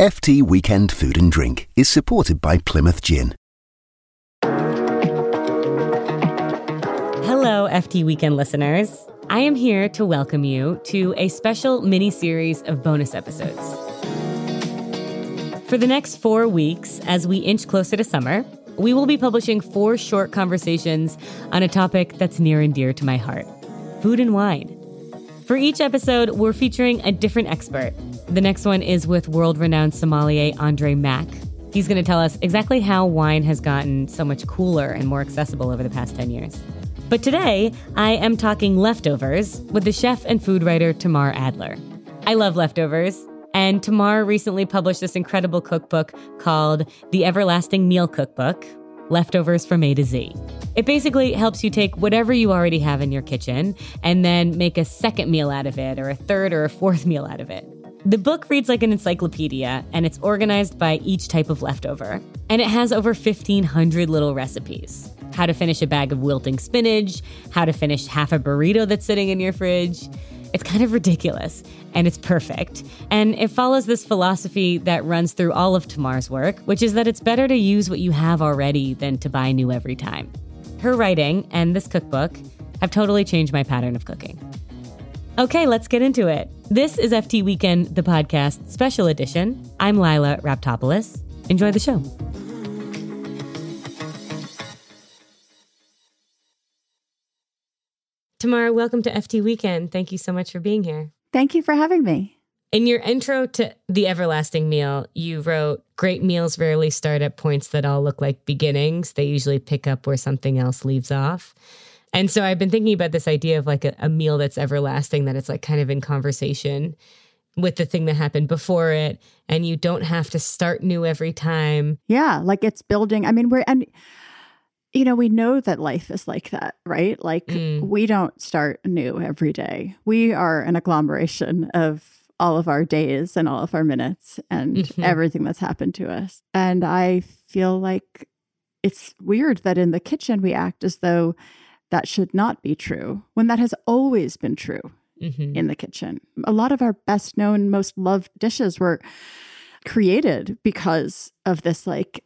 FT Weekend Food and Drink is supported by Plymouth Gin. Hello, FT Weekend listeners. I am here to welcome you to a special mini series of bonus episodes. For the next four weeks, as we inch closer to summer, we will be publishing four short conversations on a topic that's near and dear to my heart food and wine. For each episode, we're featuring a different expert. The next one is with world renowned sommelier Andre Mack. He's going to tell us exactly how wine has gotten so much cooler and more accessible over the past 10 years. But today, I am talking leftovers with the chef and food writer Tamar Adler. I love leftovers, and Tamar recently published this incredible cookbook called The Everlasting Meal Cookbook Leftovers from A to Z. It basically helps you take whatever you already have in your kitchen and then make a second meal out of it, or a third or a fourth meal out of it. The book reads like an encyclopedia and it's organized by each type of leftover. And it has over 1,500 little recipes how to finish a bag of wilting spinach, how to finish half a burrito that's sitting in your fridge. It's kind of ridiculous and it's perfect. And it follows this philosophy that runs through all of Tamar's work, which is that it's better to use what you have already than to buy new every time. Her writing and this cookbook have totally changed my pattern of cooking. Okay, let's get into it. This is FT Weekend, the podcast special edition. I'm Lilah Raptopoulos. Enjoy the show. Tamara, welcome to FT Weekend. Thank you so much for being here. Thank you for having me. In your intro to The Everlasting Meal, you wrote, Great meals rarely start at points that all look like beginnings. They usually pick up where something else leaves off. And so I've been thinking about this idea of like a, a meal that's everlasting, that it's like kind of in conversation with the thing that happened before it. And you don't have to start new every time. Yeah. Like it's building. I mean, we're, and, you know, we know that life is like that, right? Like Mm. we don't start new every day. We are an agglomeration of all of our days and all of our minutes and Mhm. everything that's happened to us. And I feel like it's weird that in the kitchen we act as though that should not be true when that has always been true Mhm. in the kitchen. A lot of our best known, most loved dishes were created because of this like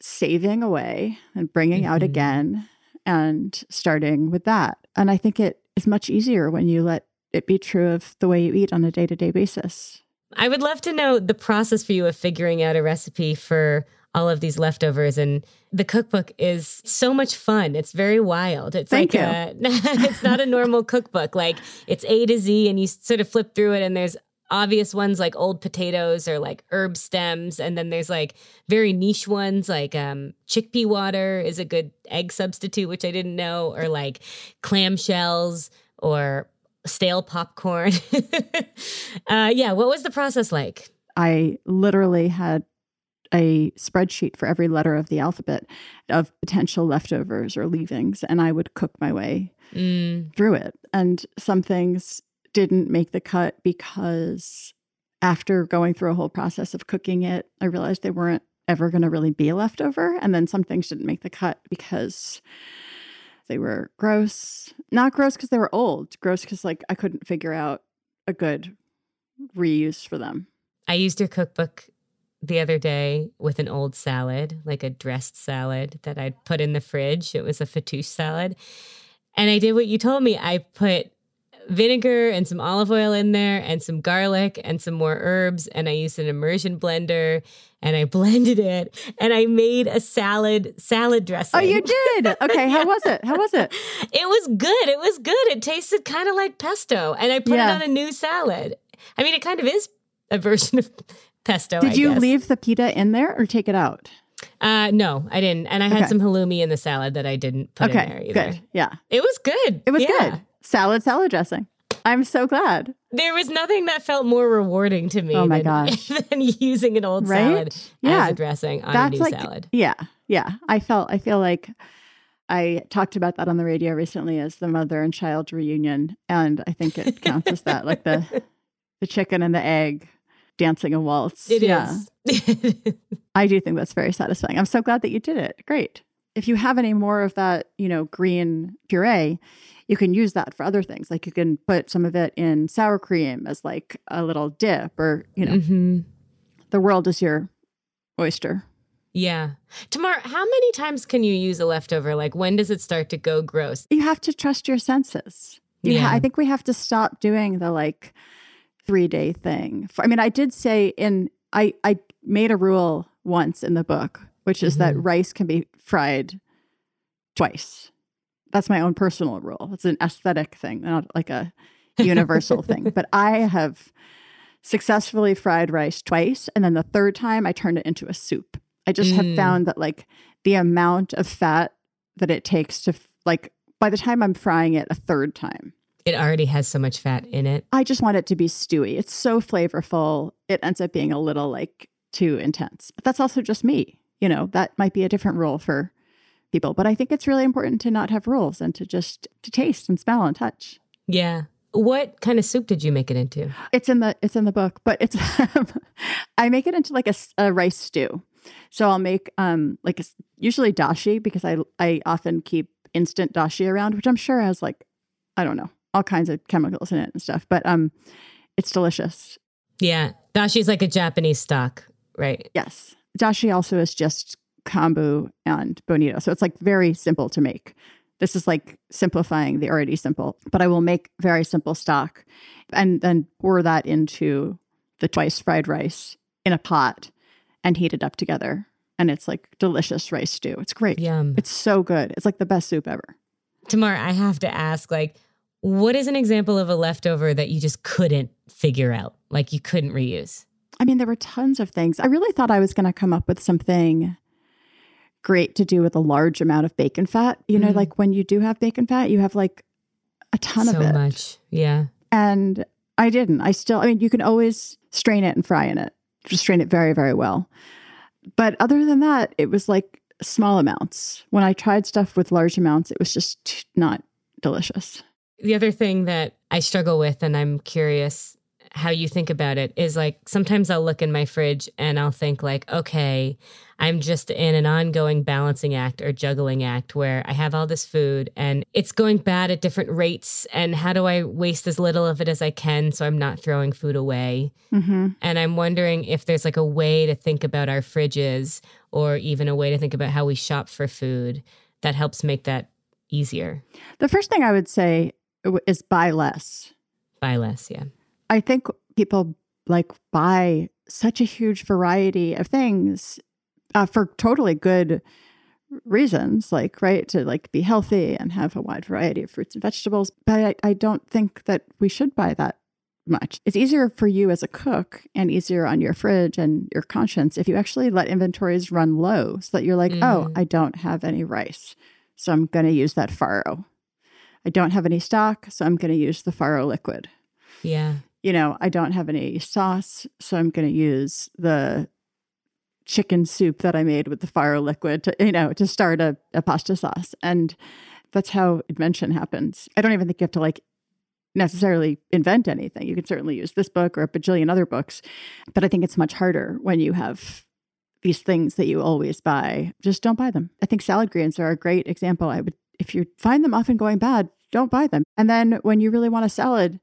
saving away and bringing out Mhm. again and starting with that. And I think it is much easier when you let it be true of the way you eat on a day to day basis. I would love to know the process for you of figuring out a recipe for all of these leftovers. And the cookbook is so much fun. It's very wild. It's Thank like a, it's not a normal cookbook. Like it's A to Z, and you sort of flip through it, and there's obvious ones like old potatoes or like herb stems, and then there's like very niche ones like um, chickpea water is a good egg substitute, which I didn't know, or like clam shells or stale popcorn. uh, yeah, what was the process like? I literally had a spreadsheet for every letter of the alphabet of potential leftovers or leavings, and I would cook my way Mm, through it. And some things didn't make the cut because after going through a whole process of cooking it, I realized they weren't ever going to really be a leftover. And then some things didn't make the cut because they were gross. Not gross because they were old, gross because like I couldn't figure out a good reuse for them. I used your cookbook the other day with an old salad, like a dressed salad that I'd put in the fridge. It was a fattoush salad. And I did what you told me. I put vinegar and some olive oil in there and some garlic and some more herbs. And I used an immersion blender and I blended it and I made a salad, salad dressing. Oh, you did? Okay. How was it? How was it? It was good. It was good. It tasted kind of like pesto, and I put Yeah. it on a new salad. I mean, it kind of is a version of pesto. Did I you guess. leave the pita in there or take it out? Uh, no, I didn't. And I had Okay. some halloumi in the salad that I didn't put in there either. Good. Yeah. It was good. It was Yeah. good. Salad, salad dressing. I'm so glad. There was nothing that felt more rewarding to me Oh my than, gosh. than using an old Right? salad Yeah. as a dressing on That's a new like salad. Yeah, yeah. I felt I feel like I talked about that on the radio recently as the mother and child reunion, and I think it counts as that, like the the chicken and the egg dancing a waltz. It is. yeah. I do think that's very satisfying. I'm so glad that you did it. Great. If you have any more of that, you know, green puree, you can use that for other things. Like you can put some of it in sour cream as like a little dip, or you know, Mhm. the world is your oyster. Yeah. Tamar, how many times can you use a leftover? Like, when does it start to go gross? You have to trust your senses. You Yeah. ha- I think we have to stop doing the like three day thing. I mean, I did say in, I, I made a rule once in the book, which is that Mhm. rice can be fried twice. That's my own personal rule. It's an aesthetic thing, not like a universal thing. But I have successfully fried rice twice. And then the third time, I turned it into a soup. I just have Mm. found that like the amount of fat that it takes to, like, by the time I'm frying it a third time, It already has so much fat in it. I just want it to be stewy. It's so flavorful. It ends up being a little like too intense. But that's also just me. You know, that might be a different rule for people. But I think it's really important to not have rules and to just to taste and smell and touch. Yeah. What kind of soup did you make it into? It's in the it's in the book, but it's I make it into like a rice stew. So I'll make um like a, usually dashi because I I often keep instant dashi around, which I'm sure has like I don't know all kinds of chemicals in it and stuff. But um, it's delicious. Yeah. dashi is like a Japanese stock, right? Yes. Dashi also is just kombu and bonito. So it's like very simple to make. This is like simplifying the already simple, but I will make very simple stock and then pour that into the twice fried rice in a pot and heat it up together. And it's like delicious rice stew. It's great. Yum. It's so good. It's like the best soup ever. Tamar, I have to ask, like, what is an example of a leftover that you just couldn't figure out? Like you couldn't reuse? I mean, there were tons of things. I really thought I was going to come up with something great to do with a large amount of bacon fat. You know, Mm. like when you do have bacon fat, you have like a ton so of it. So much. Yeah. And I didn't. I still, I mean, you can always strain it and fry in it, just strain it very, very well. But other than that, it was like small amounts. When I tried stuff with large amounts, it was just not delicious. The other thing that I struggle with, and I'm curious how you think about it, is like sometimes I'll look in my fridge and I'll think, like, okay, I'm just in an ongoing balancing act or juggling act where I have all this food and it's going bad at different rates. And how do I waste as little of it as I can so I'm not throwing food away? hmm And I'm wondering if there's like a way to think about our fridges or even a way to think about how we shop for food that helps make that easier. The first thing I would say is buy less. Buy less, yeah. I think people like buy such a huge variety of things uh, for totally good reasons, like right to like be healthy and have a wide variety of fruits and vegetables. But I, I don't think that we should buy that much. It's easier for you as a cook and easier on your fridge and your conscience if you actually let inventories run low, so that you're like, oh, Mhm. I don't have any rice, so I'm going to use that farro. I don't have any stock, so I'm going to use the farro liquid Yeah. you know, I don't have any sauce, so I'm going to use the chicken soup that I made with the farro liquid to, you know, to start a, a pasta sauce. And that's how invention happens. I don't even think you have to like necessarily invent anything. You can certainly use this book or a bajillion other books, but I think it's much harder when you have these things that you always buy. Just don't buy them. I think salad greens are a great example. I would, if you find them often going bad, don't buy them. And then when you really want a salad,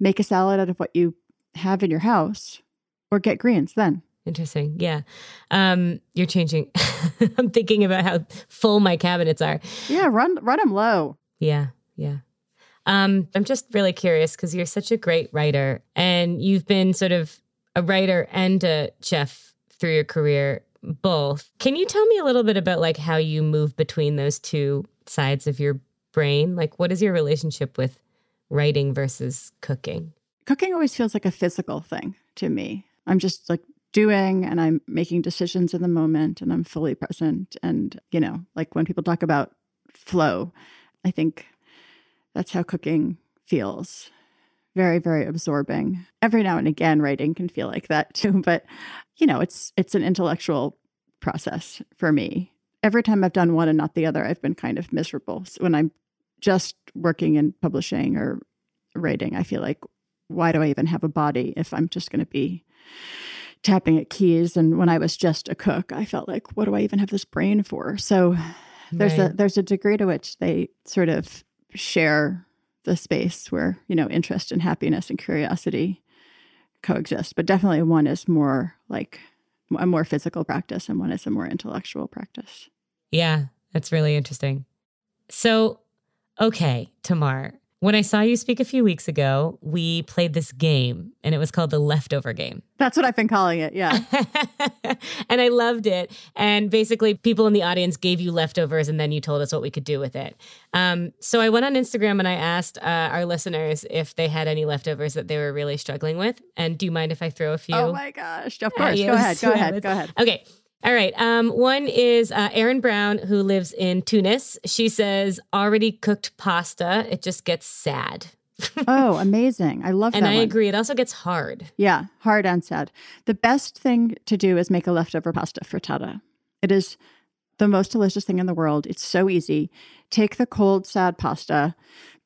make a salad out of what you have in your house or get greens then. Interesting. Yeah. Um, you're changing. I'm thinking about how full my cabinets are. Yeah, run run them low. Yeah. Yeah. Um, I'm just really curious because you're such a great writer and you've been sort of a writer and a chef through your career, both. Can you tell me a little bit about like how you move between those two sides of your brain? Like, what is your relationship with writing versus cooking? Cooking always feels like a physical thing to me. I'm just like doing and I'm making decisions in the moment and I'm fully present. And, you know, like when people talk about flow, I think that's how cooking feels. Very, very absorbing. Every now and again, writing can feel like that too. But, you know, it's it's an intellectual process for me. Every time I've done one and not the other, I've been kind of miserable. So when I'm just working in publishing or writing, I feel like, why do I even have a body if I'm just going to be tapping at keys? And when I was just a cook, I felt like, what do I even have this brain for? So there's a there's a degree to which they sort of share the space where you know interest and happiness and curiosity coexist, but definitely one is more like a more physical practice and one is a more intellectual practice. Yeah, that's really interesting. So, okay, Tamar, when I saw you speak a few weeks ago, we played this game and it was called the leftover game. That's what I've been calling it. Yeah. and I loved it. And basically, people in the audience gave you leftovers and then you told us what we could do with it. Um, so I went on Instagram and I asked uh, our listeners if they had any leftovers that they were really struggling with. And do you mind if I throw a few? Oh my gosh. Of course. Go ahead. Go ahead. Go ahead. Okay. All right. Um, one is uh, Erin Brown, who lives in Tunis. She says, already cooked pasta. It just gets sad. oh, amazing. I love and that. And I one. agree. It also gets hard. Yeah, hard and sad. The best thing to do is make a leftover pasta frittata. It is the most delicious thing in the world. It's so easy. Take the cold, sad pasta,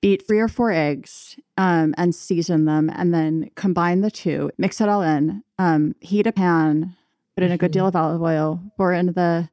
beat three or four eggs, um, and season them, and then combine the two, mix it all in, um, heat a pan, put in a good deal mm-hmm. of olive oil, pour in the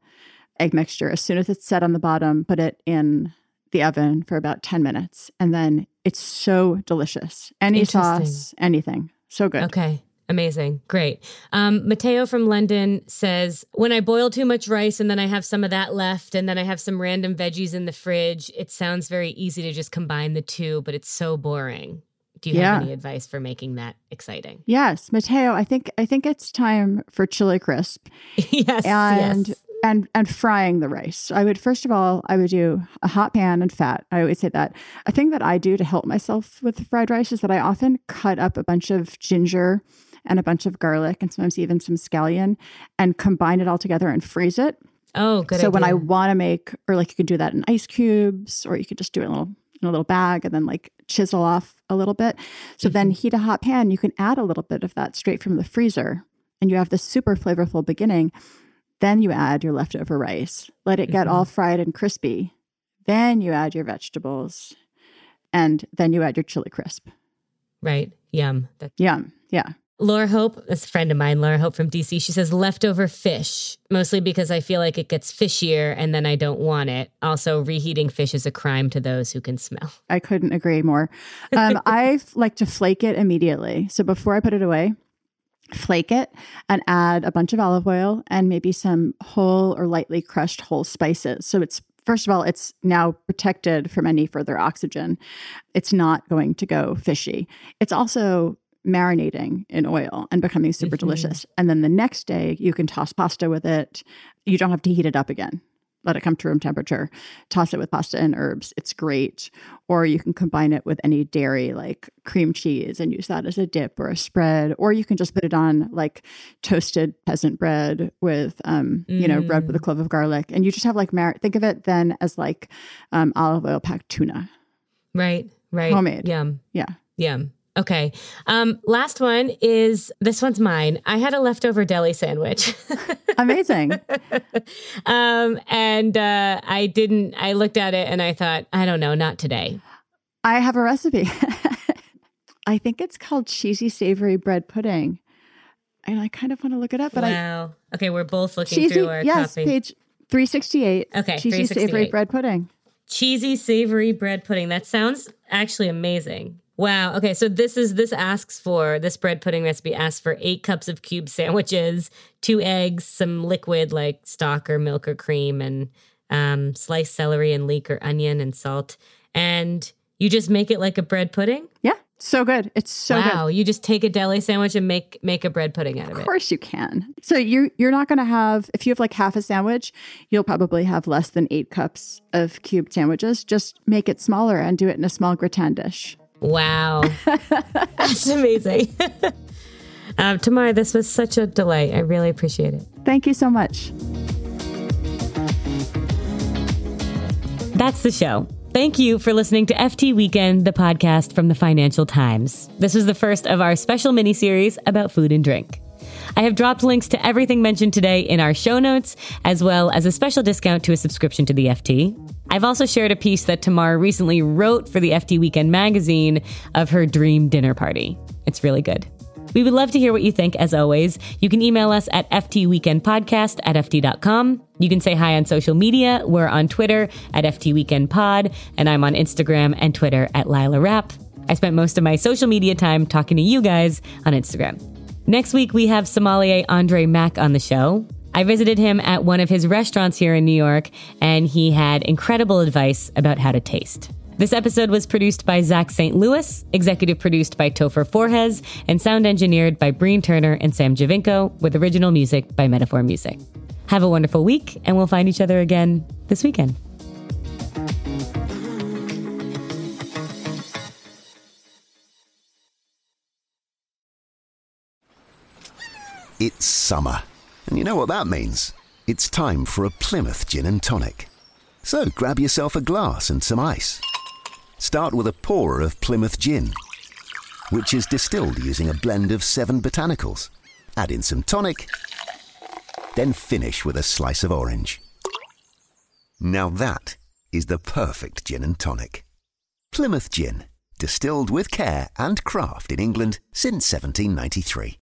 egg mixture. As soon as it's set on the bottom, put it in the oven for about 10 minutes. And then it's so delicious. Any sauce, anything. So good. Okay. Amazing. Great. Um, Mateo from London says When I boil too much rice and then I have some of that left and then I have some random veggies in the fridge, it sounds very easy to just combine the two, but it's so boring. Do you yeah. have any advice for making that exciting? Yes, Mateo. I think I think it's time for chili crisp. yes, and yes. and and frying the rice. I would first of all, I would do a hot pan and fat. I always say that. A thing that I do to help myself with fried rice is that I often cut up a bunch of ginger and a bunch of garlic and sometimes even some scallion and combine it all together and freeze it. Oh, good. So idea. when I want to make, or like you could do that in ice cubes, or you could just do it in a little in a little bag and then like chisel off a little bit. So mm-hmm. then heat a hot pan, you can add a little bit of that straight from the freezer and you have this super flavorful beginning. Then you add your leftover rice, let it get mm-hmm. all fried and crispy. Then you add your vegetables and then you add your chili crisp. Right. Yum. That's- Yum. Yeah. Laura Hope, that's a friend of mine, Laura Hope from DC. She says leftover fish, mostly because I feel like it gets fishier and then I don't want it. Also, reheating fish is a crime to those who can smell. I couldn't agree more. Um, I like to flake it immediately. So before I put it away, flake it and add a bunch of olive oil and maybe some whole or lightly crushed whole spices. So it's first of all, it's now protected from any further oxygen. It's not going to go fishy. It's also marinating in oil and becoming super mm-hmm. delicious. And then the next day, you can toss pasta with it. You don't have to heat it up again. Let it come to room temperature. Toss it with pasta and herbs. It's great. Or you can combine it with any dairy like cream cheese and use that as a dip or a spread. Or you can just put it on like toasted peasant bread with, um, mm. you know, bread with a mm. clove of garlic. And you just have like, mar- think of it then as like um, olive oil packed tuna. Right, right. Homemade. Yum. Yeah. Yum. Okay. Um, last one is this one's mine. I had a leftover deli sandwich. Amazing. um, and uh, I didn't, I looked at it and I thought, I don't know, not today. I have a recipe. I think it's called cheesy savory bread pudding. And I kind of want to look it up, but wow. I. Okay, we're both looking cheesy, through our yes, copy. page 368. Okay, cheesy savory bread pudding. Cheesy savory bread pudding. That sounds actually amazing. Wow. Okay. So this is this asks for this bread pudding recipe asks for eight cups of cube sandwiches, two eggs, some liquid like stock or milk or cream, and um, sliced celery and leek or onion and salt. And you just make it like a bread pudding. Yeah. So good. It's so wow. good. You just take a deli sandwich and make make a bread pudding out of, of it. Of course you can. So you you're not going to have if you have like half a sandwich, you'll probably have less than 8 cups of cubed sandwiches. Just make it smaller and do it in a small gratin dish. Wow. That's amazing. um, Tamar, this was such a delight. I really appreciate it. Thank you so much. That's the show. Thank you for listening to FT Weekend, the podcast from the Financial Times. This was the first of our special mini series about food and drink. I have dropped links to everything mentioned today in our show notes, as well as a special discount to a subscription to the FT. I've also shared a piece that Tamar recently wrote for the FT Weekend magazine of her dream dinner party. It's really good. We would love to hear what you think, as always. You can email us at ftweekendpodcast at ft.com. You can say hi on social media. We're on Twitter at ftweekendpod, and I'm on Instagram and Twitter at Lilah Rap. I spent most of my social media time talking to you guys on Instagram. Next week, we have sommelier Andre Mack on the show. I visited him at one of his restaurants here in New York, and he had incredible advice about how to taste. This episode was produced by Zach St. Louis, executive produced by Topher Forhecz, and sound engineered by Breen Turner and Sam Giovinco, with original music by Metaphor Music. Have a wonderful week, and we'll find each other again this weekend. It's summer, and you know what that means. It's time for a Plymouth Gin and Tonic. So grab yourself a glass and some ice. Start with a pour of Plymouth Gin, which is distilled using a blend of seven botanicals. Add in some tonic, then finish with a slice of orange. Now that is the perfect gin and tonic. Plymouth Gin, distilled with care and craft in England since 1793.